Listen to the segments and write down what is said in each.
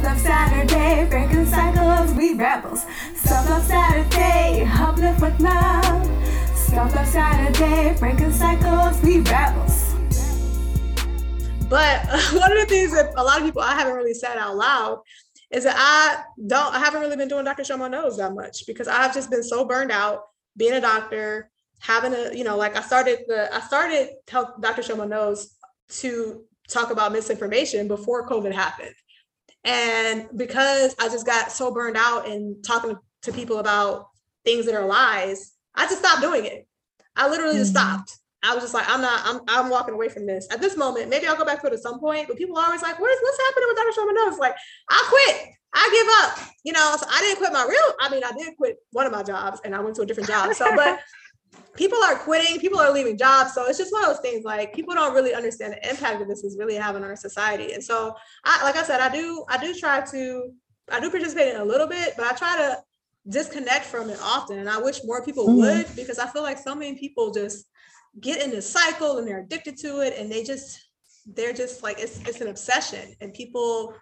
Self-love Saturday, breaking cycles, we rebels. Self-love Saturday, uplift with love. Self-love Saturday, breaking cycles, we rebels. But one of the things that a lot of people I haven't really said out loud is that I don't, I haven't really been doing Dr. Shoma Knows that much because I've just been so burned out being a doctor, having a, you know, like I started the, I started Dr. Shoma Knows to talk about misinformation before COVID happened. And because I just got so burned out and talking to people about things that are lies, I just stopped doing it. I literally just mm-hmm. stopped. I was just like, I'm not, I'm, I'm walking away from this at this moment. Maybe I'll go back to it at some point, but people are always like, what is, what's happening with Dr. My Nose? Like, I quit. I give up. You know, so I didn't quit my real, I mean, I did quit one of my jobs and I went to a different job. So, but people are quitting, people are leaving jobs. So it's just one of those things like people don't really understand the impact that this is really having on our society. And so I like I said, I do, I do try to, I do participate in a little bit, but I try to disconnect from it often. And I wish more people mm-hmm. would because I feel like so many people just get in this cycle and they're addicted to it and they just they're just like it's it's an obsession and people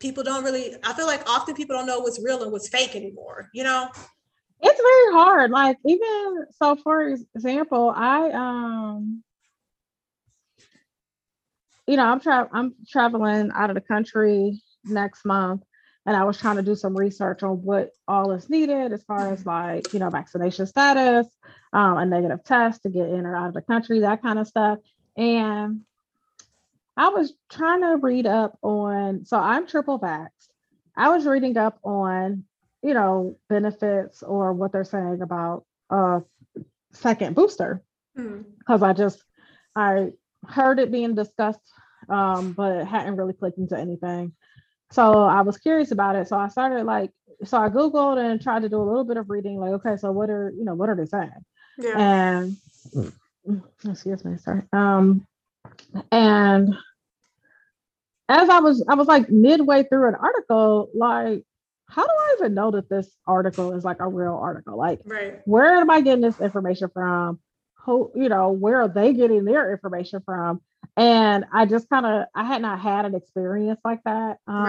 people don't really i feel like often people don't know what's real and what's fake anymore you know it's very hard like even so for example i um you know i'm tra- i'm traveling out of the country next month and I was trying to do some research on what all is needed as far as like, you know, vaccination status, um, a negative test to get in or out of the country, that kind of stuff. And I was trying to read up on, so I'm triple vaxxed. I was reading up on, you know, benefits or what they're saying about a second booster. Because mm. I just, I heard it being discussed, um, but it hadn't really clicked into anything. So I was curious about it. So I started like, so I Googled and tried to do a little bit of reading, like, okay, so what are, you know, what are they saying? Yeah. And excuse me, sorry. Um, and as I was, I was like midway through an article, like, how do I even know that this article is like a real article? Like, right. where am I getting this information from? Who, you know, where are they getting their information from? and I just kind of I had not had an experience like that um,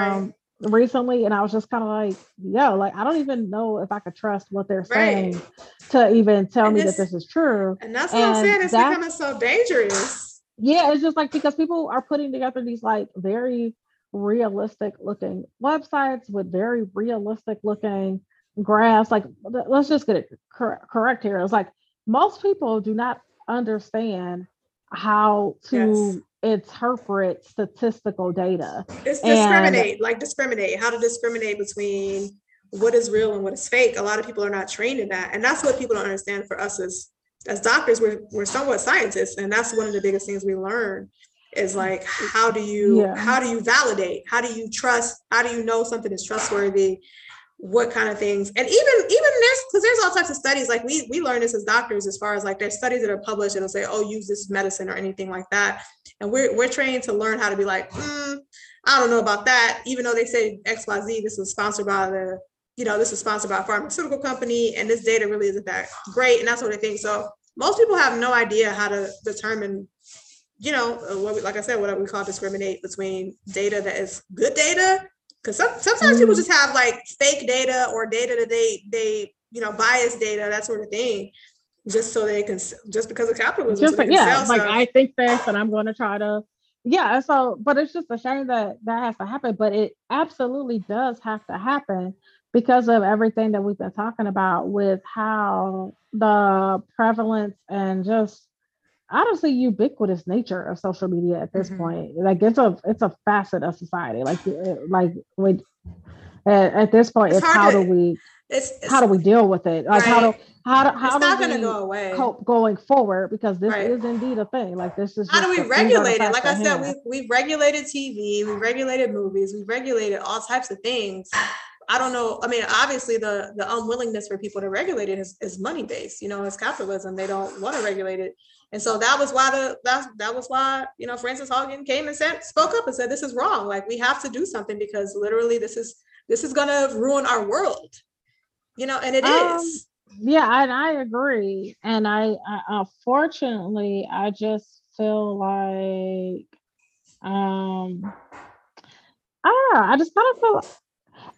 right. recently, and I was just kind of like, yo, like I don't even know if I could trust what they're saying right. to even tell and me that this is true. And that's what and I'm saying. It's becoming so dangerous. Yeah, it's just like because people are putting together these like very realistic looking websites with very realistic looking graphs. Like, let's just get it cor- correct here. It's like most people do not understand how to yes. interpret statistical data. It's discriminate, and, like discriminate, how to discriminate between what is real and what is fake. A lot of people are not trained in that. And that's what people don't understand for us as as doctors, we're we're somewhat scientists. And that's one of the biggest things we learn is like how do you yeah. how do you validate? How do you trust? How do you know something is trustworthy? what kind of things and even even there's because there's all types of studies like we we learn this as doctors as far as like there's studies that are published that'll say oh use this medicine or anything like that and we're we're trained to learn how to be like mm, i don't know about that even though they say xyz this is sponsored by the you know this is sponsored by a pharmaceutical company and this data really isn't that great and that sort of thing so most people have no idea how to determine you know what we, like i said what we call discriminate between data that is good data because some, sometimes mm. people just have like fake data or data that they they you know biased data that sort of thing just so they can just because of capitalism just, so yeah like stuff. i think this and i'm going to try to yeah so but it's just a shame that that has to happen but it absolutely does have to happen because of everything that we've been talking about with how the prevalence and just honestly ubiquitous nature of social media at this mm-hmm. point. Like it's a it's a facet of society. Like like with at, at this point, it's, it's how to, do we it's, it's, how do we deal with it? Like right. how do how do how it's do we go away. cope going forward? Because this right. is indeed a thing. Like this is how do we regulate it? Like I said, we we've regulated TV, we've regulated movies, we've regulated all types of things. I don't know. I mean, obviously, the the unwillingness for people to regulate it is, is money based. You know, it's capitalism. They don't want to regulate it. And so that was why the that, that was why, you know, Frances Haugen came and said, spoke up and said, this is wrong. Like we have to do something because literally this is this is gonna ruin our world. You know, and it um, is. Yeah, and I agree. And I, I unfortunately I just feel like um I don't know. I just kind of feel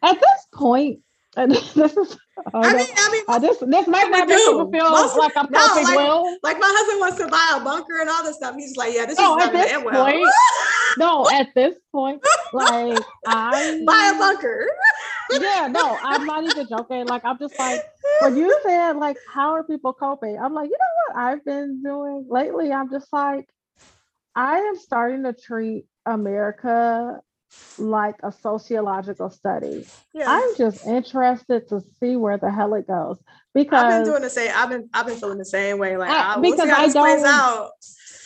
at this point, and this is oh, I mean, I mean, uh, this this might not make people feel Most- like I'm no, like- will. like my husband wants to buy a bunker and all this stuff. He's like, yeah, this is No, not at gonna this end well. point, No, at this point, like I buy a bunker. yeah, no, I'm not even joking. Like I'm just like when you said like how are people coping? I'm like, you know what I've been doing lately? I'm just like, I am starting to treat America like a sociological study. Yeah. I'm just interested to see where the hell it goes because I've been doing the same. I've been I've been feeling the same way. Like I- I, because I don't- out.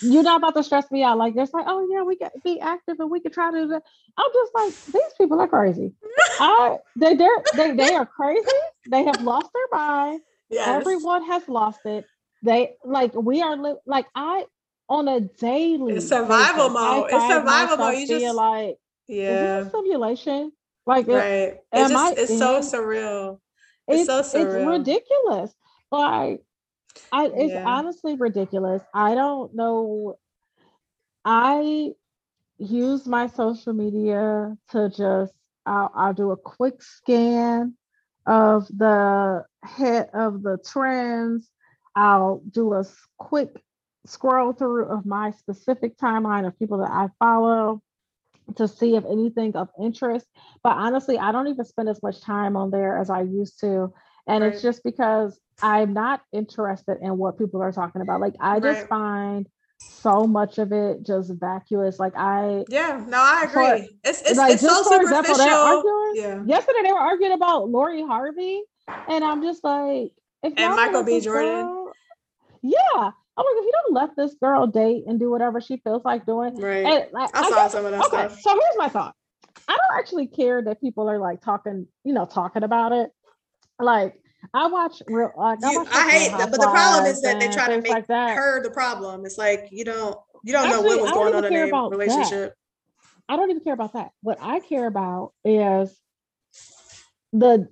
you're not about to stress me out. Like there's like, oh yeah, we can be active and we can try to do that. I'm just like, these people are crazy. I they they're, they they are crazy. They have lost their mind. Yes. Everyone has lost it. They like we are li- like I on a daily. It's survival basis, mode. It's survival mode. You just- like yeah. simulation. Like it- Right. am It's I it's so surreal. It's it's so it's ridiculous. Like I it's Yeah. honestly ridiculous. I don't know. I use my social media to just I'll, I'll do a quick scan of the head of the trends. I'll do a quick scroll through of my specific timeline of people that I follow to see if anything of interest. But honestly, I don't even spend as much time on there as I used to. And it's just because I'm not interested in what people are talking about. Like I just Right. find so much of it just vacuous. Like I Yeah. No, I For- agree. it's it's, like it's so for example, superficial. arguing. Yeah. Yesterday they were arguing about Lori Harvey, and I'm just like, if And Michael B. Jordan. yeah. I'm like, if you don't let this girl date and do whatever she feels like doing, Right. and like, I I saw guess- some of that okay, stuff. so here's my thought. I don't actually care that people are like talking, you know, talking about it. Like I watch real, like I, You- watch, I hate that, but the problem is that they try to make like that. her the problem. It's like you don't you don't know what was going on in their about that. relationship. I don't even care about that. What I care about is the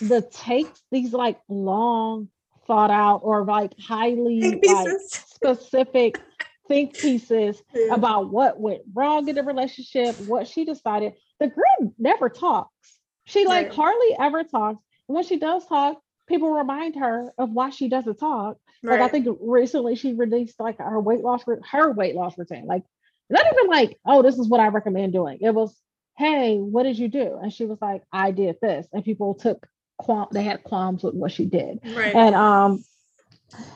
the takes these like long thought out or like highly like specific think pieces Yeah. about what went wrong in the relationship, what she decided. The girl never talks. She like Right. hardly ever talks. And when she does talk, people remind her of why she doesn't talk. Like I think recently she released like her weight loss her weight loss routine. Like not even like, oh, this is what I recommend doing. It was, hey, what did you do? And she was like, I did this. And people took qualm, they had qualms with what she did. right. And um,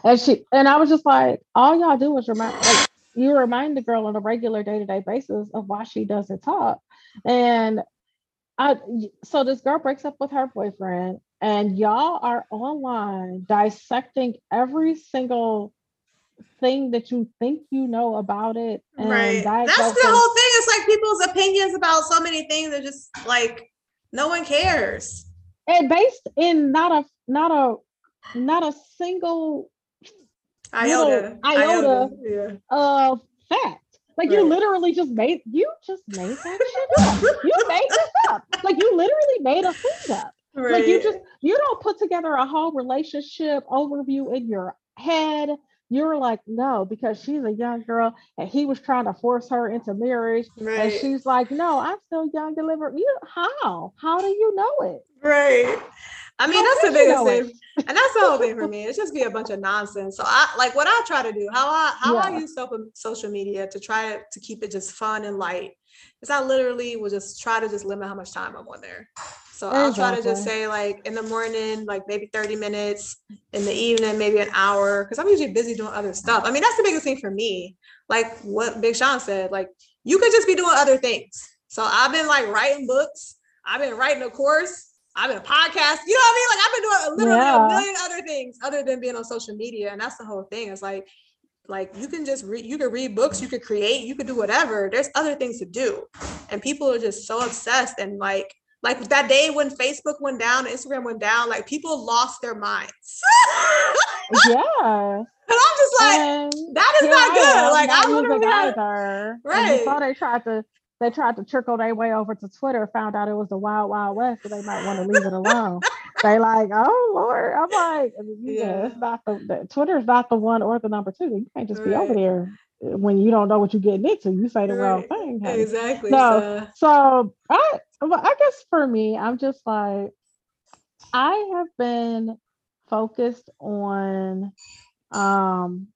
and she and I was just like, all y'all do is remind like you remind the girl on a regular day-to-day basis of why she doesn't talk. And I so this girl breaks up with her boyfriend, and y'all are online dissecting every single thing that you think you know about it. And right. That's the whole thing. It's like people's opinions about so many things are just like no one cares. And based in not a not a not a single Iota. iota. Yeah. uh fact. Like you literally just made you just made that shit up. You made this up. Like you literally made a thing up. Right. Like you just you don't put together a whole relationship overview in your head. You're like, no, because she's a young girl and he was trying to force her into marriage. And she's like, no, I'm still young live. You how? How do you know it? Right. I mean, How that's the biggest thing. And that's the whole thing for me. It's just be a bunch of nonsense. So I like what I try to do, how I how I use social media to try to, to keep it just fun and light. Is I literally will just try to just limit how much time I'm on there. So I'll try to just say like in the morning, like maybe 30 minutes, in the evening, maybe an hour. Cause I'm usually busy doing other stuff. I mean, that's the biggest thing for me. Like what Big Sean said, like you could just be doing other things. So I've been like writing books, I've been writing a course, I've been a podcast. You know what I mean? Like I've been doing literally Yeah. a million other things other than being on social media. And that's the whole thing. It's like, like you can just read, you can read books, you could create, you could do whatever. There's other things to do. And people are just so obsessed. And like, like that day when Facebook went down, Instagram went down, like people lost their minds. Yeah. and I'm just like, and that is not good. Like not I literally had, either. And Right. before they tried to they tried to trickle their way over to Twitter, found out it was the wild wild west, so they might want to leave it alone. they like, oh Lord. I'm like, yeah, Yeah. it's not the, the Twitter's not the one or the number two. You can't just be over Right. there. When you don't know what you're getting into, you say the wrong Right. thing. honey. Exactly. No. So, So I, well, I guess for me, I'm just like, I have been focused on, um,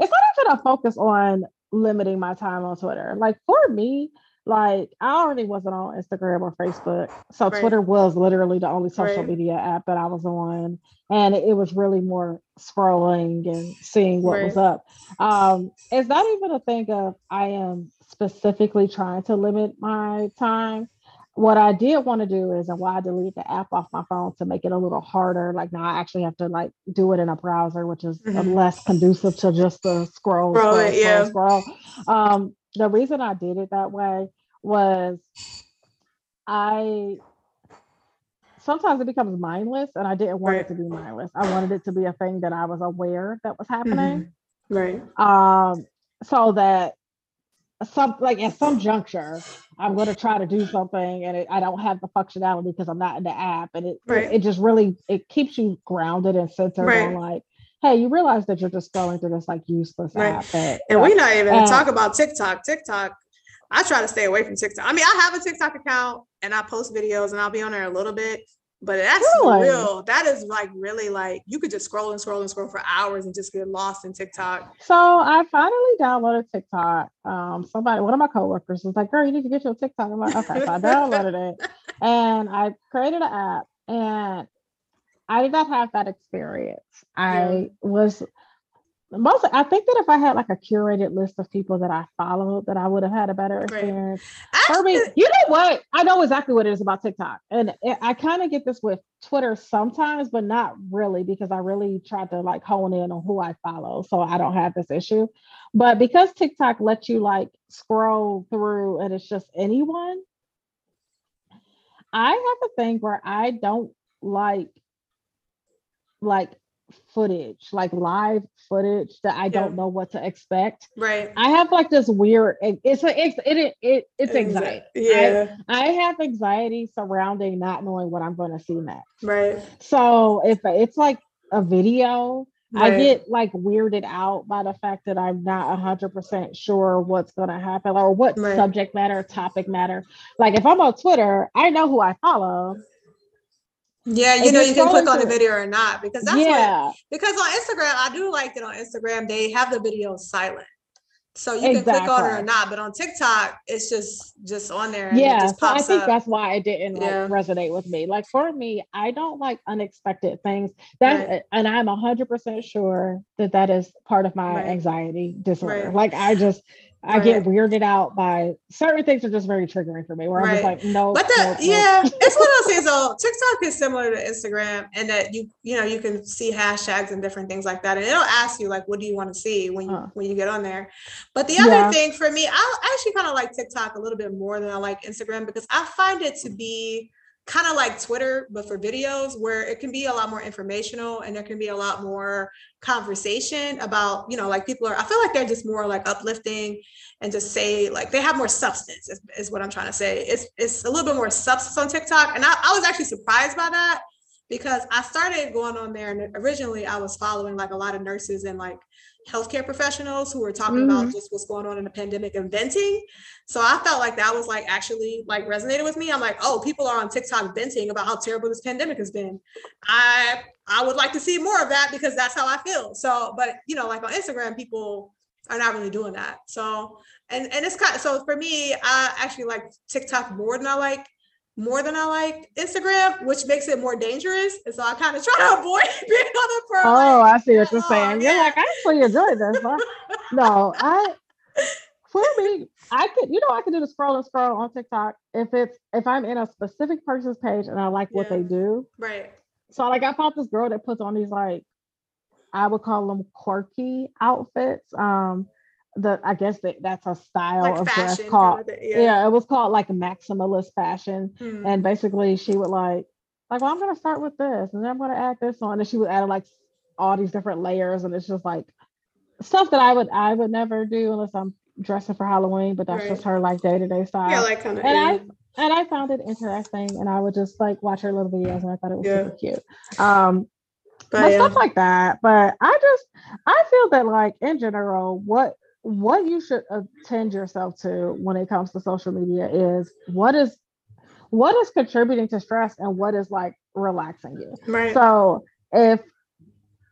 it's not even a focus on limiting my time on Twitter. Like for me, like I already wasn't on Instagram or Facebook, so Right. Twitter was literally the only social Right. media app that I was on, and it was really more scrolling and seeing what was up. Um, it's not even a thing of I am specifically trying to limit my time. What I did want to do is, and why I deleted the app off my phone to make it a little harder. Like now, I actually have to like do it in a browser, which is Mhm. less conducive to just the scroll, Scroll scroll, it, yeah. scroll, scroll. Um, the reason I did it that way was I sometimes it becomes mindless, and I didn't want Right. it to be mindless. I wanted it to be a thing that I was aware that was happening right. um so that some like at some juncture i'm going to try to do something and it, i don't have the functionality because i'm not in the app and it Right. it just really it keeps you grounded and centered Right. on like hey you realize that you're just going through this like useless Right. app that, And uh, we not even talk about TikTok. TikTok, I try to stay away from TikTok. I mean, I have a TikTok account and I post videos and I'll be on there a little bit, but that's Really? real. That is like really like you could just scroll and scroll and scroll for hours and just get lost in TikTok. so i finally downloaded tiktok um somebody one of my coworkers was like girl you need to get your tiktok i'm like okay so i downloaded it and i created an app and i did not have that experience i was most i think that if i had like a curated list of people that i followed that i would have had a better Right. experience. Actually, you know what? I know exactly what it is about tiktok. And i kind of get this with twitter sometimes but not really because i really try to like hone in on who i follow so i don't have this issue. But because tiktok lets you like scroll through and it's just anyone i have a thing where i don't like like footage like live footage that i don't know what to expect right. I have like this weird. It's a, it's it, it it's anxiety. Yeah, I, I have anxiety surrounding not knowing what I'm going to see next. right. So if it's like a video, I get like weirded out by the fact that I'm not hundred percent sure what's going to happen or what Right. subject matter, topic matter. Like if I'm on Twitter, I know who I follow. Yeah, you and know you're can click on the video or not because that's what yeah, because on Instagram, I do like that on Instagram, they have the video silent. So you can click on it or not, but on TikTok, it's just just on there and it yeah. So I think up. that's why it didn't like Yeah. resonate with me. Like for me, I don't like unexpected things. That Right. Uh, and I'm hundred percent sure that that is part of my Right. anxiety disorder. Right. Like I just I get weirded out by certain things are just very triggering for me. Where I'm just like, no, But the nope, nope. yeah, it's one of those things. though. TikTok is similar to Instagram, and that you you know you can see hashtags and different things like that, and it'll ask you like, what do you want to see when you Uh. when you get on there. But the other Yeah. thing for me, I actually kind of like TikTok a little bit more than I like Instagram because I find it to be kind of like Twitter, but for videos, where it can be a lot more informational and there can be a lot more conversation about, you know, like people are, I feel like they're just more like uplifting and just say like they have more substance is, is what I'm trying to say. It's it's a little bit more substance on TikTok. And I, I was actually surprised by that because I started going on there and originally I was following like a lot of nurses and like healthcare professionals who were talking about mm-hmm. just what's going on in the pandemic and venting. So I felt like that was like actually like resonated with me. I'm like, oh, people are on TikTok venting about how terrible this pandemic has been. I I would like to see more of that because that's how I feel. So, but you know, like on Instagram, people are not really doing that. So, and and it's kind of so for me, I actually like TikTok more than I like more than I like Instagram, which makes it more dangerous. And so I kind of try to avoid being on the for Oh, I see what you're Oh, saying. You're like, I actually enjoy this. huh? no, I for me, I could, you know, I can do the scroll and scroll on TikTok if it's if I'm in a specific person's page and I like what Yeah. they do. right. So like I found this girl that puts on these like I would call them quirky outfits. Um the I guess that that's a style Like of dress called kind of thing, yeah. yeah. it was called like maximalist fashion. Hmm. And basically she would like like well I'm gonna start with this and then I'm gonna add this on and she would add like all these different layers and it's just like stuff that I would I would never do unless I'm dressing for Halloween, but that's Right. just her like day-to-day style. yeah, like kind of. and yeah. I and I found it interesting, and I would just like watch her little videos, and I thought it was Yeah. super cute. Um, But, but yeah. stuff like that. But I just I feel that like in general, what what you should attend yourself to when it comes to social media is what is what is contributing to stress and what is like relaxing you. right. So if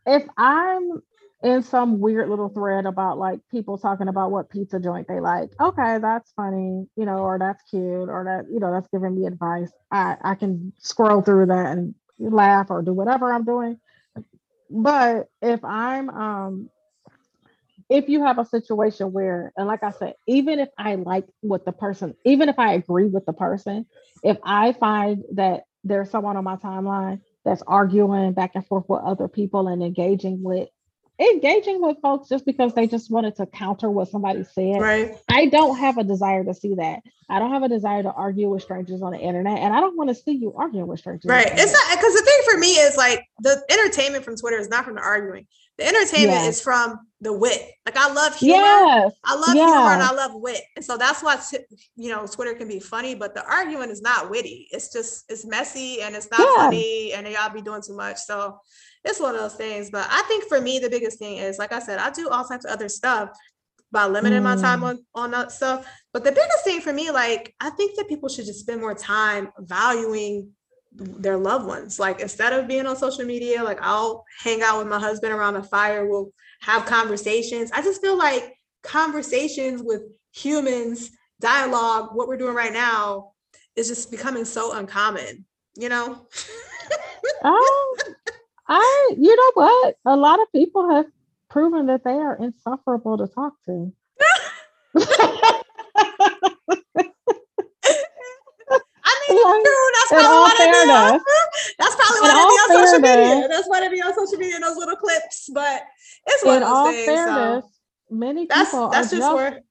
if I'm in some weird little thread about like people talking about what pizza joint they like, okay, that's funny, you know, or that's cute, or that, you know, that's giving me advice. I, I can scroll through that and laugh or do whatever I'm doing. But if I'm um if you have a situation where, and like I said, even if I like what the person, even if I agree with the person, if I find that there's someone on my timeline that's arguing back and forth with other people and engaging with engaging with folks just because they just wanted to counter what somebody said. right. I don't have a desire to see that. I don't have a desire to argue with strangers on the internet, and I don't want to see you arguing with strangers. Right. It's not because the thing for me is like the entertainment from Twitter is not from the arguing. The entertainment Yeah. is from the wit. Like I love humor. Yes. I love humor and I love wit. And so that's why you know Twitter can be funny, but the argument is not witty. It's just it's messy and it's not Yeah. funny and y'all be doing too much. So it's one of those things. But I think for me the biggest thing is like I said, I do all types of other stuff by limiting my time Mm. on on that stuff. But the biggest thing for me, like I think that people should just spend more time valuing their loved ones. Like instead of being on social media, like I'll hang out with my husband around the fire. We'll have conversations. I just feel like conversations with humans, dialogue, what we're doing right now is just becoming so uncommon, you know? Oh, I, you know what? A lot of people have proven that they are insufferable to talk to. I mean, Like, true. That's probably all why they be on, fairness- that's probably why they be on social fairness- media. That's why they be on social media in those little clips. But it's one In of those all things. fairness, so many that's people that's are just where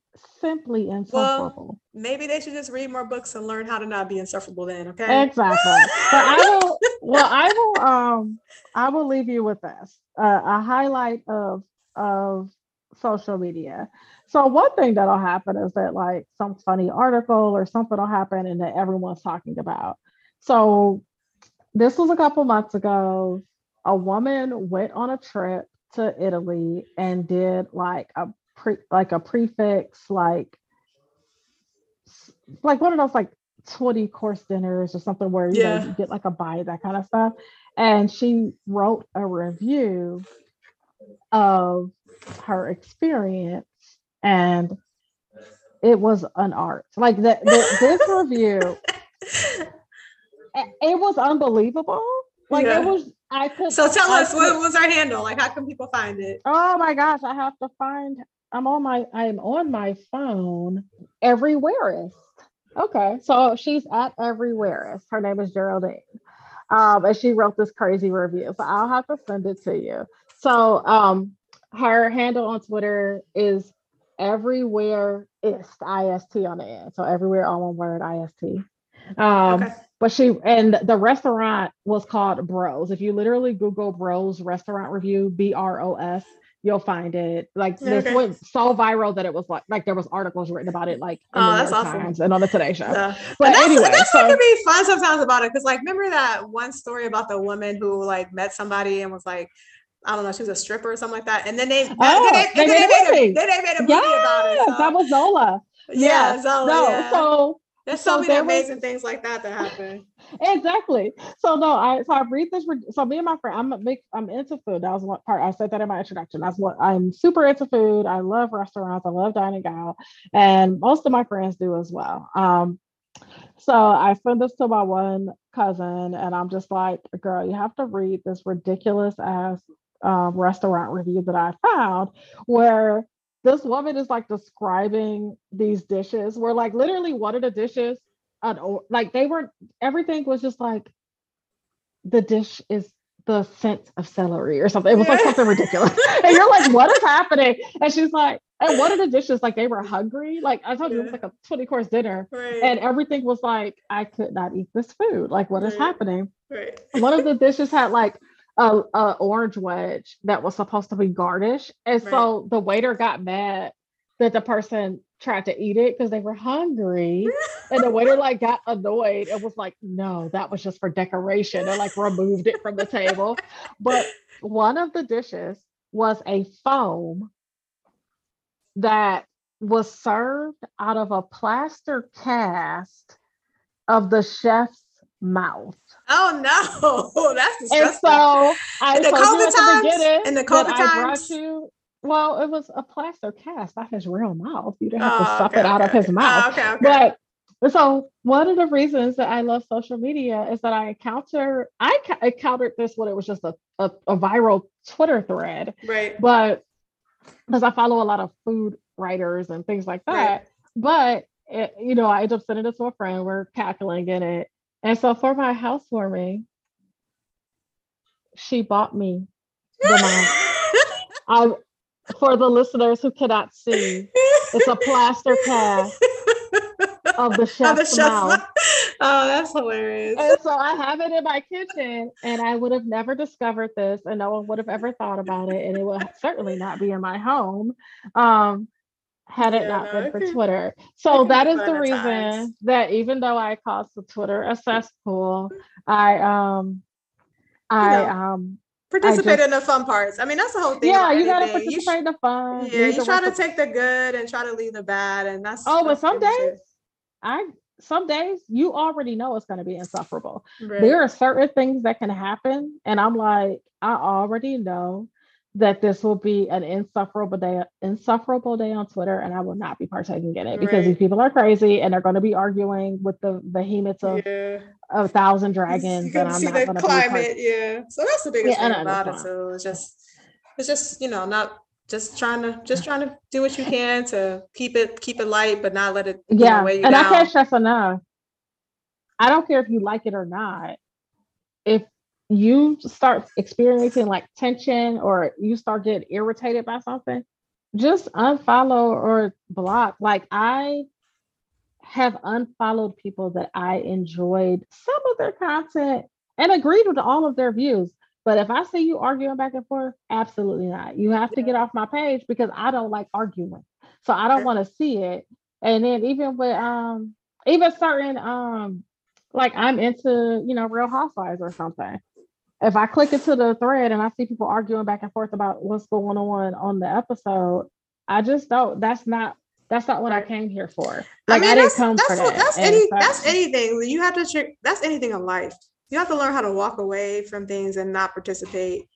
simply insufferable. maybe they should just read more books and learn how to not be insufferable then, okay? Exactly. But I will. Well, I will. Um, I will leave you with this: uh, a highlight of of social media. So one thing that'll happen is that like some funny article or something will happen, and that everyone's talking about. So this was a couple months ago. A woman went on a trip to Italy and did like a pre like a prix fixe like like one of those like 20 course dinners or something where you, know, you get like a bite, that kind of stuff. And she wrote a review of her experience and it was an art. Like the this review, it, was unbelievable. Like Yeah. it was I could so tell I us what was our handle? Like how can people find it? Oh my gosh, I have to find I'm on my I'm on my phone everywhereist. Okay, so she's at everywhereist. Her name is Geraldine. Um, and she wrote this crazy review. So I'll have to send it to you. So um her handle on Twitter is everywhere ist ist on the end. So everywhere all one word ist. Um Okay. but she and the restaurant was called Bros. If you literally Google Bros restaurant review, B R O S, you'll find it. Like this Okay. went so viral that it was like like there was articles written about it, like in Oh, the that's awesome. Times and on the Today Show. Yeah. But that's, anyway, that's what so- can be fun sometimes about it. Cause like remember that one story about the woman who like met somebody and was like, I don't know, she was a stripper or something like that. And then they, Oh, then they, they made a they, made movie. a, made a movie about it. So, that was Zola. yeah, yes. so, no, yeah. so there's so so many there was- amazing things like that that happen. exactly. So no, I so I read this. So me and my friend, I'm a big, I'm into food. That was one part. I said that in my introduction. That's what I'm super into food. I love restaurants. I love dining out, and most of my friends do as well. Um, so I sent this to my one cousin, and I'm just like, girl, you have to read this ridiculous ass um, restaurant review that I found where this woman is like describing these dishes where like literally one of the dishes an like they were everything was just like the dish is the scent of celery or something. It was like something ridiculous. and you're like, what is happening? And she's like, and one of the dishes, like they were hungry. Like I told you, it was like a 20 course dinner. Right. And everything was like, I could not eat this food. Like, what is Right. happening? right. One of the dishes had like a, a orange wedge that was supposed to be garnish. And so the waiter got mad that the person tried to eat it because they were hungry. And the waiter like got annoyed and was like, no, that was just for decoration and like removed it from the table. But one of the dishes was a foam that was served out of a plaster cast of the chef's mouth. Oh no, that's And so I In the COVID the times? In the COVID I brought times? you. Well, it was a plaster cast, not his real mouth. You didn't have to Oh, suck okay, it out of his okay. mouth. Oh, okay, okay. But so one of the reasons that I love social media is that I encounter I encountered this when it was just a, a, a viral Twitter thread, right. but because I follow a lot of food writers and things like that. Right. But it, you know, I ended up sending it to a friend. We're cackling in it, and so for my housewarming, she bought me the mouth. I for the listeners who cannot see, it's a plaster cast of the chef's mouth. Oh, that's hilarious. And so I have it in my kitchen, and I would have never discovered this, and no one would have ever thought about it, and it would certainly not be in my home, um, had it Yeah, not no, been for Twitter. So that is the reason times. that even though I caused the Twitter a cesspool, I um, I know, um, Participate just- in the fun parts. I mean, that's the whole thing. yeah, you gotta anything. You participate in the fun. yeah, you try to of- take the good and try to leave the bad, and that's. Oh, but some days, I some days you already know it's going to be insufferable. Right. there are certain things that can happen and i'm like i already know that this will be an insufferable day insufferable day on twitter and i will not be partaking in it because these people are crazy and they're going to be arguing with the behemoths of yeah. a thousand dragons get and i'm see not the going to climate, be yeah. So that's the biggest Yeah, thing know, about it too. It's just, it's just you know not just trying to just trying to do what you can to keep it keep it light, but not let it know, yeah you and i can't stress enough i don't care if you like it or not if you start experiencing like tension or you start getting irritated by something just unfollow or block. Like i have unfollowed people that i enjoyed some of their content and agreed with all of their views. But if i see you arguing back and forth absolutely not. You have to Yeah. get off my page because i don't like arguing. So i don't want to see it. And then even with um even certain um like i'm into you know real housewives or something if i click into the thread and i see people arguing back and forth about what's going on on the episode i just don't that's not that's not what i came here for I like i, mean, didn't that's come that's for that that's And any so- that's anything. You have to. That's anything in life. You have to learn how to walk away from things and not participate.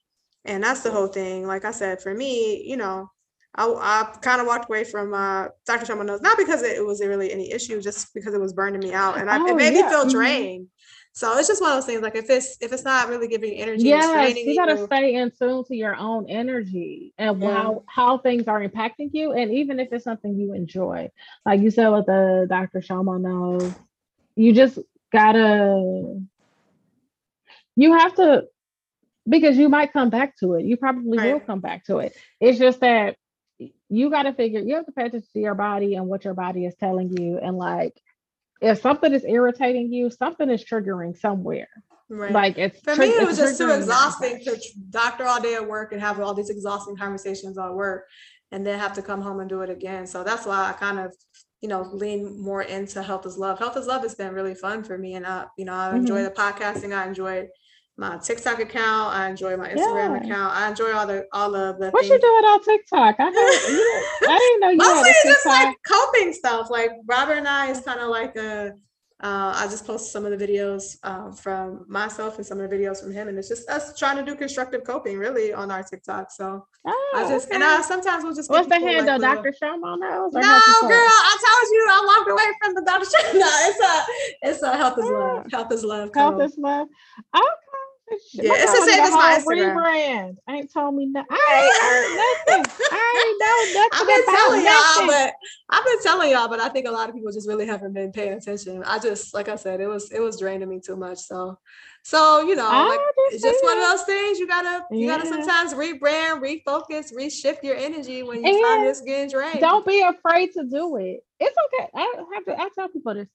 And that's the whole thing. Like I said, for me, you know, I, I kind of walked away from uh, Dr. Shama Knows, not because it was really any issue, just because it was burning me out, and I, Oh, it made yeah, me feel mhm. drained. So it's just one of those things. Like if it's if it's not really giving you energy, yes you got to stay in tune to your own energy and Yeah. how how things are impacting you and even if it's something you enjoy like you said with the dr shama knows you just gotta you have to because you might come back to it you probably will come back to it it's just that you got to figure you have to pay attention to your body and what your body is telling you and like if something is irritating you something is triggering somewhere Right. like it's For tri- me, it was just too exhausting to doctor all day at work and have all these exhausting conversations at work and then have to come home and do it again. So that's why I kind of, you know, lean more into health is love. Health is love has been really fun for me. And I, you know, I enjoy mm-hmm. the podcasting. I enjoy my TikTok account. I enjoy my Instagram Yeah. account. I enjoy all the all of the What you doing on TikTok? I heard, you, I didn't know you had Mostly a it's just like coping stuff. Like Robert and I is kind of like a. Uh, I just posted some of the videos um, from myself and some of the videos from him, and it's just us trying to do constructive coping, really, on our TikTok. So Oh, I just and. I sometimes we'll just What's the people, like, handle? Dr. Showman knows? No, girl, I told you I walked away from the Dr. Sh- No, it's a it's a health is love. Health is love. Health is love. Okay. Yeah, it's the same as my Instagram. Rebrand. Ain't told me nothing. I ain't heard nothing. I ain't know nothing. I've been telling y'all, nothing. but I've been telling y'all, but I think a lot of people just really haven't been paying attention. I just, like I said, it was it was draining me too much. So, so you know, like it's just one of those things. You gotta you gotta sometimes rebrand, refocus, reshift your energy when you find And this getting drained. Don't be afraid to do it. It's okay. I have to. I tell people this.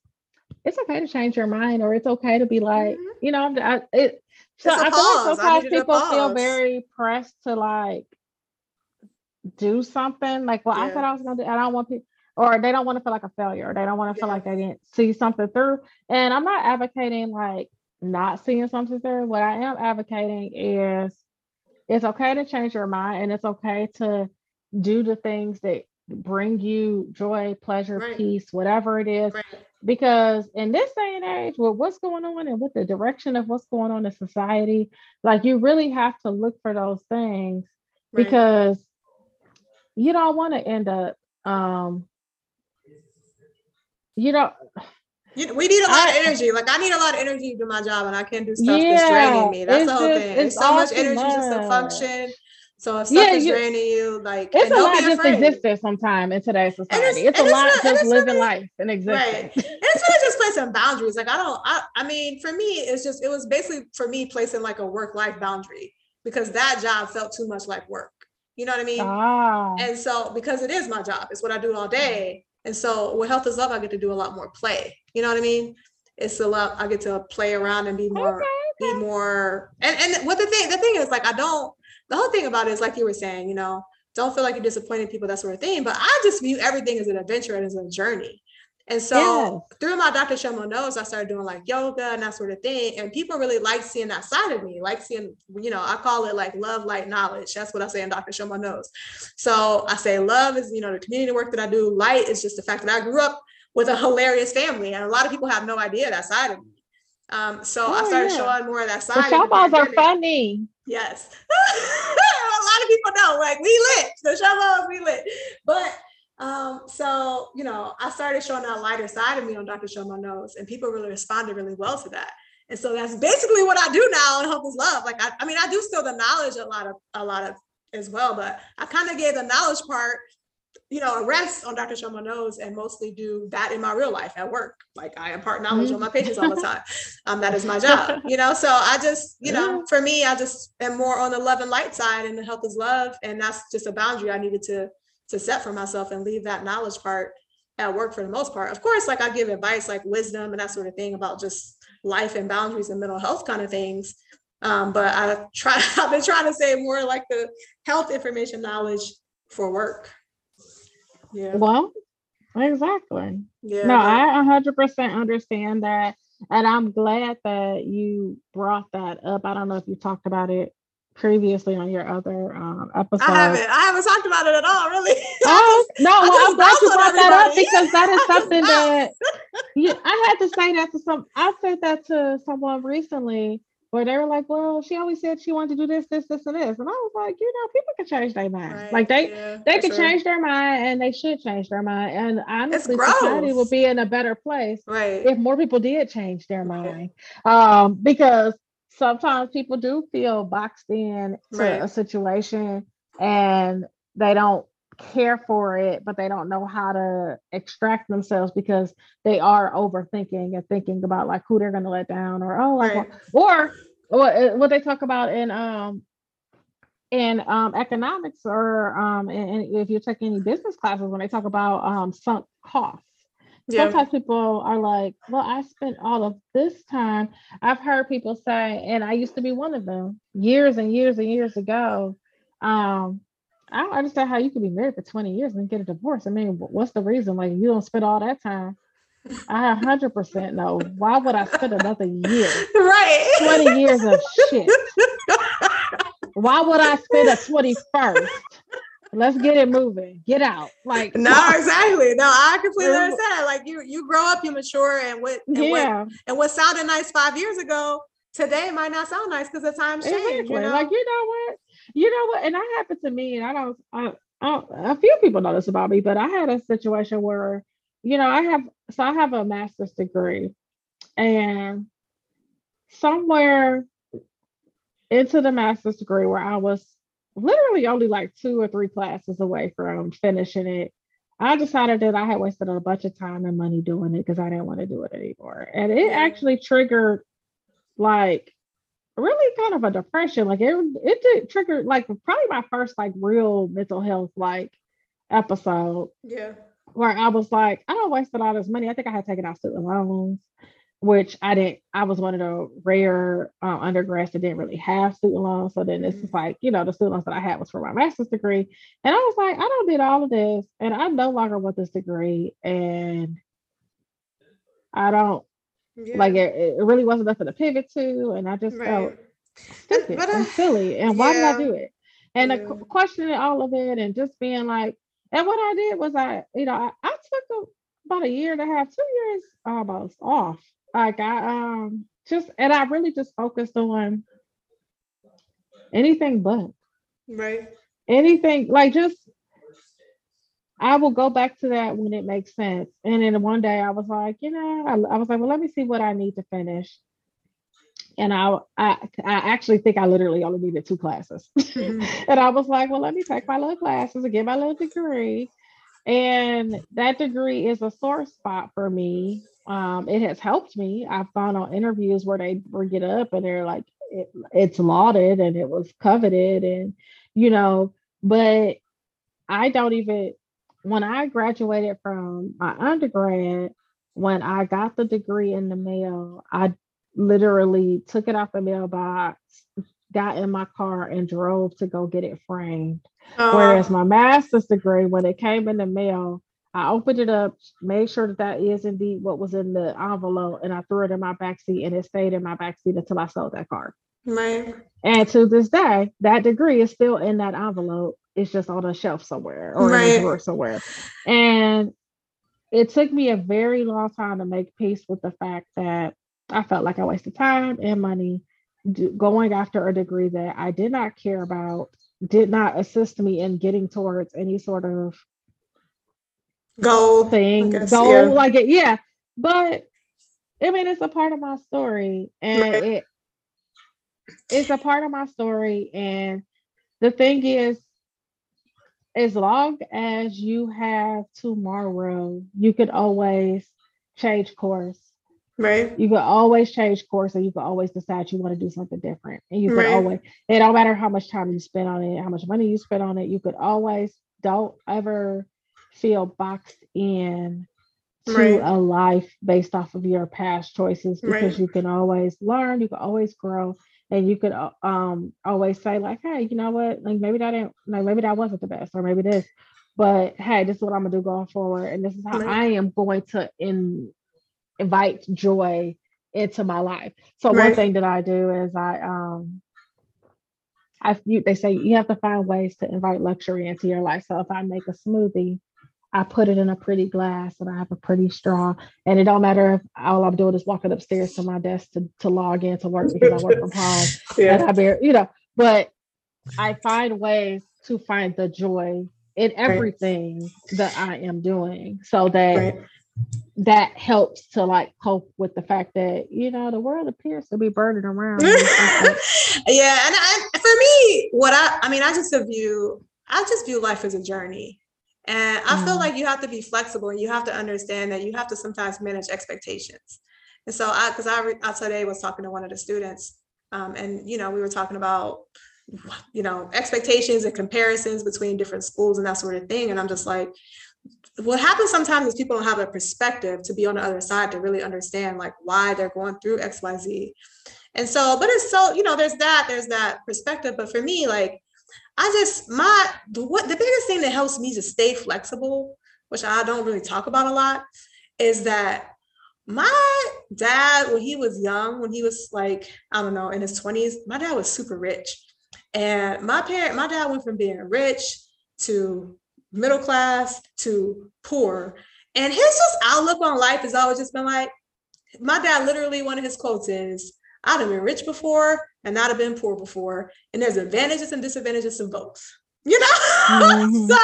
It's okay to change your mind, or it's okay to be like, Mhm. you know, I'm. I, it, so I feel like sometimes people feel very pressed to like do something. Like, well, I Yeah. said I was gonna do. I don't want people. or they don't want to feel like a failure. They don't want to feel Yeah. like they didn't see something through. And I'm not advocating like not seeing something through. What I am advocating is it's okay to change your mind and it's okay to do the things that bring you joy, pleasure, Right. peace, whatever it is. Right. Because in this day and age, with what's going on and with the direction of what's going on in society, like you really have to look for those things Right. because you don't want to end up um you know You- we need a lot of energy. Like I need a lot of energy to do my job, and I can't do stuff that's Yeah, draining me. That's the whole just- thing. it's It's so much energy just to function. So if Yeah, stuff is you- draining you, like it's a lot just existing sometime in today's society. It's, and a it's lot not- just living really- life and existing. Right. And it's really just placing boundaries. Like I don't I, I mean, for me, it's just it was basically for me placing like a work-life boundary because that job felt too much like work. You know what I mean? Ah, And so because it is my job, it's what I do all day. And so with health is love, I get to do a lot more play. You know what I mean? It's a lot, I get to play around and be more, be more and, and what the thing, the thing is like I don't the whole thing about it is like you were saying, you know, don't feel like you're disappointing people, that sort of thing. But I just view everything as an adventure and as a journey. And so through my Dr. Shomo knows, I started doing like yoga and that sort of thing. And people really like seeing that side of me, like seeing, you know, I call it like love, light, knowledge. That's what I say in Dr. Shomo knows. So I say love is, you know, the community work that I do. Light is just the fact that I grew up with a hilarious family. And a lot of people have no idea that side of me. Um, so I Oh, started yeah. showing more of that side. in the show balls are funny. Yes. a lot of people know, like we lit. The show we lit. But um, so you know, I started showing that lighter side of me on Dr. Shoma Knows, and people really responded really well to that. And so that's basically what I do now Hope is Love. Like I, I mean, I do still the knowledge a lot of a lot of as well, but I kind of gave the knowledge part, you know, a rest on Dr. Shoma Knows and mostly do that in my real life at work. Like I impart knowledge on my patients all the time. Um, that is my job, you know. So I just, you know, for me, I just am more on the love and light side, and the health is love, and that's just a boundary I needed to to set for myself and leave that knowledge part at work for the most part. Of course, like I give advice like wisdom and that sort of thing about just life and boundaries and mental health kind of things. Um, but I try I've been trying to say more like the health information knowledge for work. Yeah. Well, exactly. Yeah. no, I 100% understand that. And I'm glad that you brought that up. I don't know if you talked about it previously on your other um, episode. I haven't I haven't talked about it at all, really. Oh no! I well, I'm glad you brought that up because that is something that yeah, I had to say that to some. I said that to someone recently where they were like, "Well, she always said she wanted to do this, this, this, and this," and I was like, "You know, people can change their mind. Right, Like they yeah, they can sure. change their mind, and they should change their mind. And honestly, society would be in a better place Right. if more people did change their Right. mind um because sometimes people do feel boxed in to a situation and they don't care for it but they don't know how to extract themselves because they are overthinking and thinking about like who they're going to let down or oh like Right. or what what they talk about in um in um economics or um and, and if you take any business classes when they talk about um sunk costs Yeah. sometimes people are like, well, I spent all of this time. I've heard people say, and I used to be one of them years and years and years ago. Um, I don't understand how you could be married for 20 years and get a divorce. I mean, what's the reason? Like, you don't spend all that time. I 100% know. Why would I spend another year, Right. 20 years of shit? Why would I spend a 21st? Let's get it moving. Get out. Like, No, exactly. No, I completely Yeah. understand. Like you, you grow up, you mature, and what, and what, yeah. and what sounded nice five years ago today might not sound nice because the times change. Exactly. You know? Like you know what, you know what, and that happened to me, and I don't, I, I, a few people know this about me, but I had a situation where, you know, I have, so I have a master's degree, and somewhere into the master's degree where I was literally only like two or three classes away from finishing it. I decided that I had wasted a bunch of time and money doing it because I didn't want to do it anymore. And it actually triggered like really kind of a depression. Like it, it did trigger like probably my first like real mental health like episode yeah. where I was like, I don't wasted all this money. I think I had taken out student loans. which I didn't. I was one of the rare uh, undergrads that didn't really have student loans. So then this is Mm-hmm. like, you know, the student loans that I had was for my master's degree, and I was like, I don't did all of this, and I no longer want this degree, and I don't Yeah. like it. It really wasn't nothing to pivot to, and I just felt right. stupid but, and uh, silly. And why did. I do it? And Yeah. uh, qu- questioning all of it and just being like, and what I did was I, you know, I, I took a, about a year and a half, two years almost off. Like I um just and I really just focused on anything but Right. anything like just I will go back to that when it makes sense. And then one day I was like, you know, I, I was like, well, let me see what I need to finish. And I, I, I actually think I literally only needed two classes. Mhm. and I was like, well, let me take my little classes and get my little degree. And that degree is a sore spot for me. Um, it has helped me. I've gone on interviews where they bring it up and they're like, it, it's lauded and it was coveted, and you know, but I don't even when I graduated from my undergrad, when I got the degree in the mail, I literally took it off the mailbox, got in my car, and drove to go get it framed. Whereas Uh, my master's degree, when it came in the mail, I opened it up, made sure that that is indeed what was in the envelope, and I threw it in my backseat, and it stayed in my backseat until I sold that car. Right. And to this day, that degree is still in that envelope. It's just on a shelf somewhere or in a drawer somewhere. And it took me a very long time to make peace with the fact that I felt like I wasted time and money going after a degree that I did not care about, did not assist me in getting towards any sort of Goal. thing, guess, goal, yeah. like it, yeah. But I mean, it's a part of my story, and Right. it it's a part of my story. And the thing is, as long as you have tomorrow, you could always change course. Right. You could always change course, and you could always decide you want to do something different. And you could Right. always, it don't matter how much time you spend on it, how much money you spend on it. You could always don't ever feel boxed in to Right. a life based off of your past choices because Right. you can always learn, you can always grow, and you could uh, um always say like, hey, you know what, like maybe that didn't, like maybe that wasn't the best, or maybe this, but hey, this is what I'm gonna do going forward, and this is how Right. I am going to in, invite joy into my life. So one thing that I do is I um. I, you, they say you have to find ways to invite luxury into your life. So if I make a smoothie, I put it in a pretty glass and I have a pretty straw. And it don't matter if all I'm doing is walking upstairs to my desk to, to log in to work because I work from home. And Yeah. I bear, you know, but I find ways to find the joy in everything that I am doing so that Right. that helps to like cope with the fact that, you know, the world appears to be burning around. me. It's like, yeah, and I, for me, what I I mean, I just view I just view life as a journey. And I feel Mm. like you have to be flexible and you have to understand that you have to sometimes manage expectations. And so I because I, I today was talking to one of the students um, and you know, we were talking about you know, expectations and comparisons between different schools and that sort of thing. And I'm just like, what happens sometimes is people don't have a perspective to be on the other side to really understand like why they're going through XYZ. And so, but it's so, you know, there's that, there's that perspective. But for me, like, I just, my, the, what the biggest thing that helps me to stay flexible, which I don't really talk about a lot, is that my dad, when he was young, when he was like, I don't know, in his 20s, my dad was super rich. And my parent, my dad went from being rich to middle class to poor. And his just outlook on life has always just been like, my dad literally, one of his quotes is, I'd have been rich before and I'd have been poor before. And there's advantages and disadvantages in both. You know? Mhm. so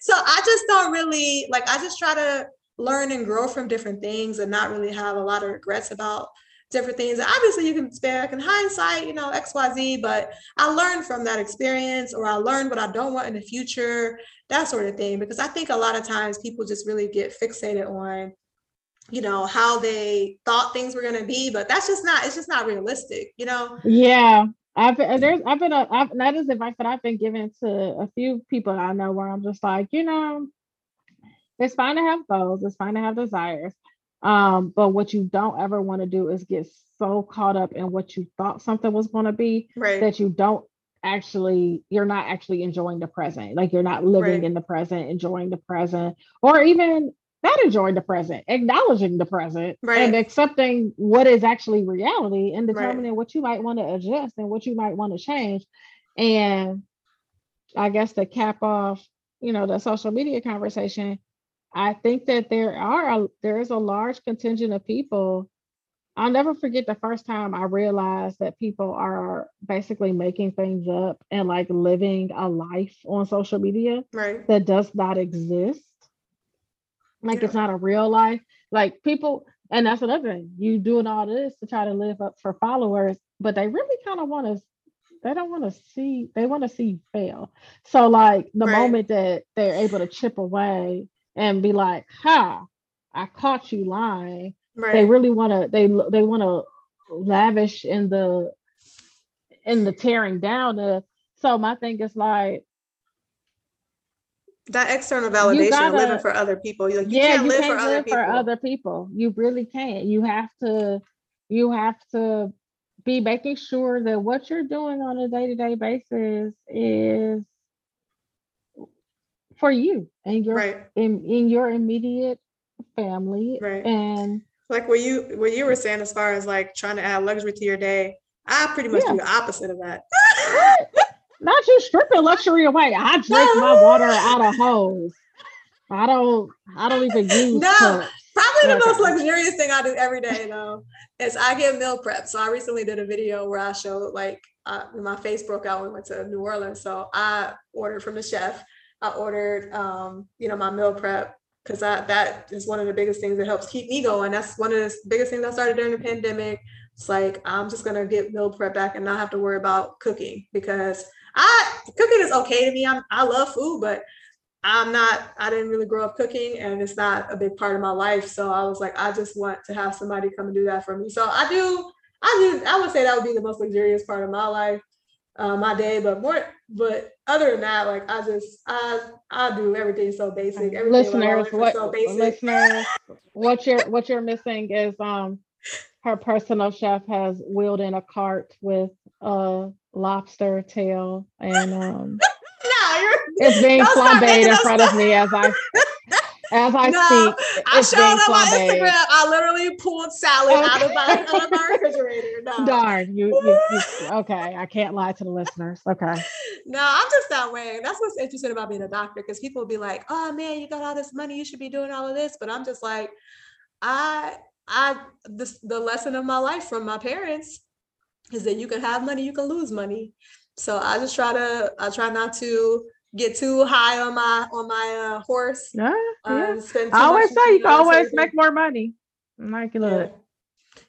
so I just don't really like I just try to learn and grow from different things and not really have a lot of regrets about different things. Obviously, you can spare back in hindsight, you know, XYZ, but I learned from that experience or I learned what I don't want in the future, that sort of thing. Because I think a lot of times people just really get fixated on, you know, how they thought things were going to be, but that's just not, it's just not realistic, you know? Yeah, I've been there's I've been a I've, that is advice that I've been given to a few people I know where I'm just like, you know, it's fine to have goals, it's fine to have desires, Um, but what you don't ever want to do is get so caught up in what you thought something was going to be Right. that you don't actually you're not actually enjoying the present like you're not living Right. in the present enjoying the present or even not enjoying the present acknowledging the present Right. and accepting what is actually reality and Right. determining what you might want to adjust and what you might want to change and i guess to cap off you know the social media conversation i think that there are a, there is a large contingent of people I'll never forget the first time I realized that people are basically making things up and like living a life on social media Right. that does not exist. Like it's not a real life. Like people, and that's another thing. You doing all this to try to live up for followers, but they really kind of want to. They don't want to see. They want to see you fail. So like the Right. moment that they're able to chip away and be like, "Ha, I caught you lying." Right. they really want to they they want to lavish in the in the tearing down of so my thing is like that external validation gotta, living for other people. You like you yeah can't you live can't for other live people. for other people you really can't you have to you have to be making sure that what you're doing on a day-to-day basis is for you and your Right. in, in your immediate family Right. and Like what you what you were saying as far as like trying to add luxury to your day. I pretty much Yeah. do the opposite of that. not you stripping luxury away. I drink my water out of hose. I don't. I don't even use No. cups. Probably the most luxurious thing I do every day though is I get meal prep. So I recently did a video where I showed like uh, my face broke out when we went to New Orleans. So I ordered from the chef. I ordered um, you know, my meal prep because that is one of the biggest things that helps keep me going. That's one of the biggest things I started during the pandemic. It's like I'm just gonna get meal prep back and not have to worry about cooking because I cooking is okay to me. I'm I love food, but I'm not, I didn't really grow up cooking and it's not a big part of my life. So I was like, I just want to have somebody come and do that for me. So I do, I do, I would say that would be the most luxurious part of my life, uh, my day. But more, but other than that, like I just, I, I do everything so basic. Everything Listeners, what so basic. listeners, what you're what you're missing is um her personal chef has wheeled in a cart with a lobster tail and um No, it's being Don't flambéed in front of me as I as I No, speak. I showed on my. Instagram. I literally pulled salad out of my out of my refrigerator. No. Darn, you, you, you okay. I can't lie to the listeners. Okay. No, I'm just that way. That's what's interesting about being a doctor because people will be like, "Oh man, you got all this money, you should be doing all of this." But I'm just like, I, I, this the lesson of my life from my parents is that you can have money, you can lose money. So I just try to, I try not to get too high on my on my uh, horse. Yeah, yeah. and spend too I always say you can always make more money. Like, look, Yeah.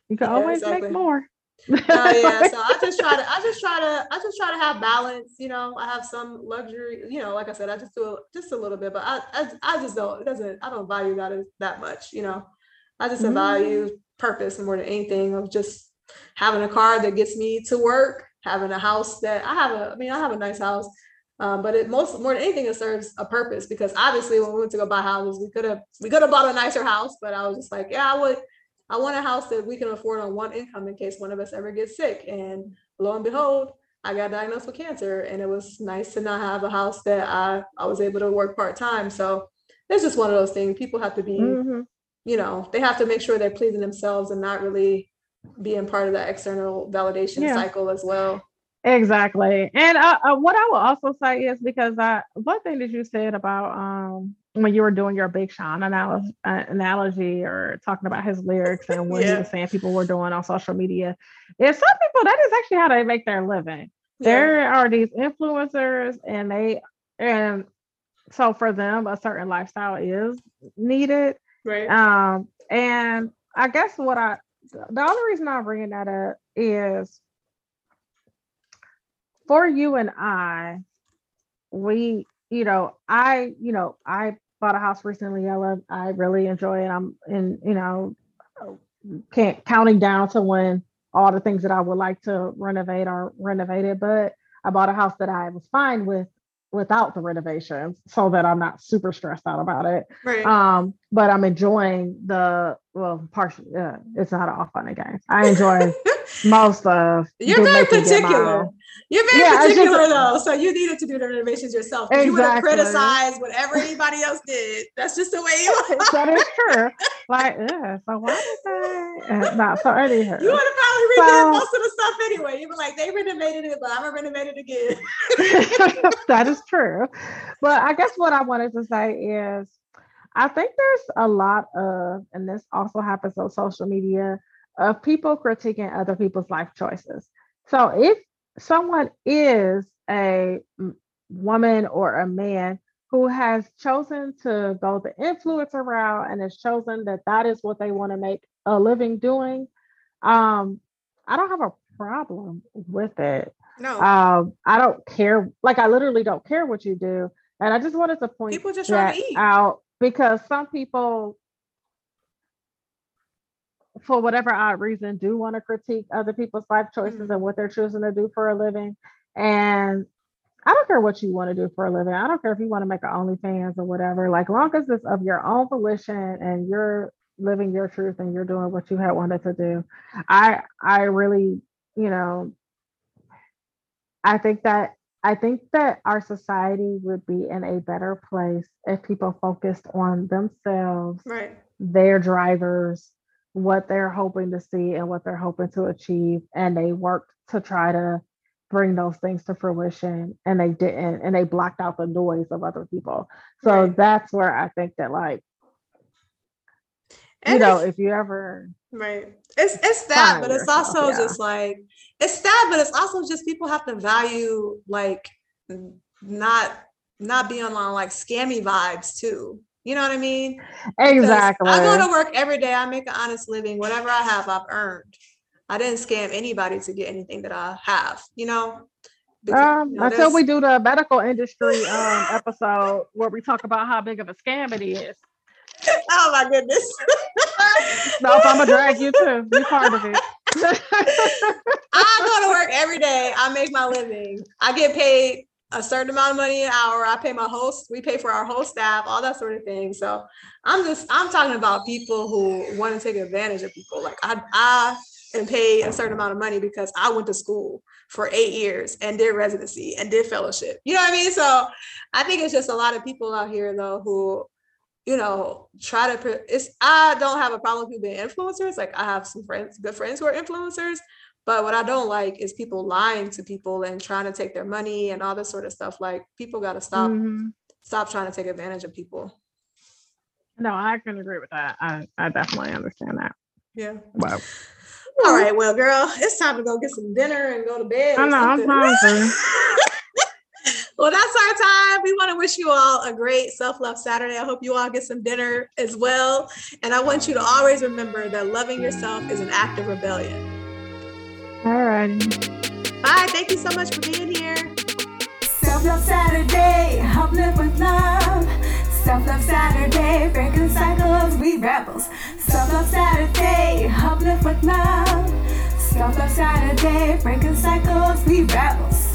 you can Yeah, always exactly. make more. Oh yeah, so I just try to, I just try to, I just try to have balance. You know, I have some luxury. You know, like I said, I just do a, just a little bit, but I, I, I just don't. It doesn't. I don't value that as that much. You know, I just Mm. value purpose more than anything of just having a car that gets me to work, having a house that I have a. I mean, I have a nice house. Um, but it most more than anything, it serves a purpose because obviously when we went to go buy houses, we could have we could have bought a nicer house, but I was just like, yeah, I would I want a house that we can afford on one income in case one of us ever gets sick. And lo and behold, I got diagnosed with cancer. And it was nice to not have a house that I, I was able to work part-time. So it's just one of those things. People have to be, Mhm. You know, they have to make sure they're pleasing themselves and not really being part of that external validation Yeah. cycle as well. Exactly. And uh, uh, what I will also say is because I one thing that you said about um when you were doing your Big Sean anal- uh, analogy or talking about his lyrics and what he was saying people were doing on social media, is some people that is actually how they make their living. Yeah. There are these influencers and they and so for them a certain lifestyle is needed. Right. Um, and I guess what I, the only reason I'm bringing that up is for you and I, we, you know, I, you know, I bought a house recently. I love, I really enjoy it. I'm in, you know, can't counting down to when all the things that I would like to renovate are renovated, but I bought a house that I was fine with without the renovations so that I'm not super stressed out about it Right. um but i'm enjoying the well, partially, yeah, it's not all fun and games. I enjoy most of. You're very particular. You're very yeah, particular just, though, so you needed to do the renovations yourself. Exactly. You would have criticized whatever anybody else did. That's just the way you are. that is true. Like, yeah. So why did they? Uh, not so anyhow. You would have probably redid so, most of the stuff anyway. You were like, they renovated it, but I'm gonna renovate it again. that is true. But I guess what I wanted to say is I think there's a lot of, and this also happens on social media, of people critiquing other people's life choices. So if someone is a woman or a man who has chosen to go the influencer route and has chosen that that is what they want to make a living doing, um, I don't have a problem with it. No, um, I don't care. Like I literally don't care what you do, and I just wanted to point people just that out because some people for whatever odd reason do want to critique other people's life choices mm-hmm. and what they're choosing to do for a living and I don't care what you want to do for a living. I don't care if you want to make an OnlyFans or whatever. Like long as it's of your own volition and you're living your truth and you're doing what you had wanted to do. I I really, you know, I think that I think that our society would be in a better place if people focused on themselves, right. their drivers, what they're hoping to see and what they're hoping to achieve, and they worked to try to bring those things to fruition and they didn't and they blocked out the noise of other people. So right. that's where I think that like and you know, if you ever right, it's it's that, but it's also yeah. just like it's that, but it's also just people have to value like not not be on like scammy vibes too. You know what I mean? Exactly. I go to work every day. I make an honest living. Whatever I have, I've earned. I didn't scam anybody to get anything that I have. You know. Um, you know, until we do the medical industry um, episode where we talk about how big of a scam it is. Oh my goodness. no, I'm gonna drag you too. You part of it. I go to work every day. I make my living. I get paid a certain amount of money an hour. I pay my host. We pay for our whole staff, all that sort of thing. So I'm just I'm talking about people who want to take advantage of people. Like I I am paid a certain amount of money because I went to school for eight years and did residency and did fellowship. You know what I mean? So I think it's just a lot of people out here though who you know, try to. It's I don't have a problem with people being influencers. Like I have some friends, good friends who are influencers. But what I don't like is people lying to people and trying to take their money and all this sort of stuff. Like people got to stop, mm-hmm. stop trying to take advantage of people. No, I can agree with that. I, I definitely understand that. Yeah. Wow. All right, well, girl, it's time to go get some dinner and go to bed. I know, I'm hungry. well, that's our time. We want to wish you all a great self love Saturday. I hope you all get some dinner as well. And I want you to always remember that loving yourself is an act of rebellion. All right. Bye. Thank you so much for being here. Self love Saturday. Uplift with love. Self love Saturday. Breaking cycles. We rebels. Self love Saturday. Uplift with love. Self love Saturday. Breaking cycles. We rebels.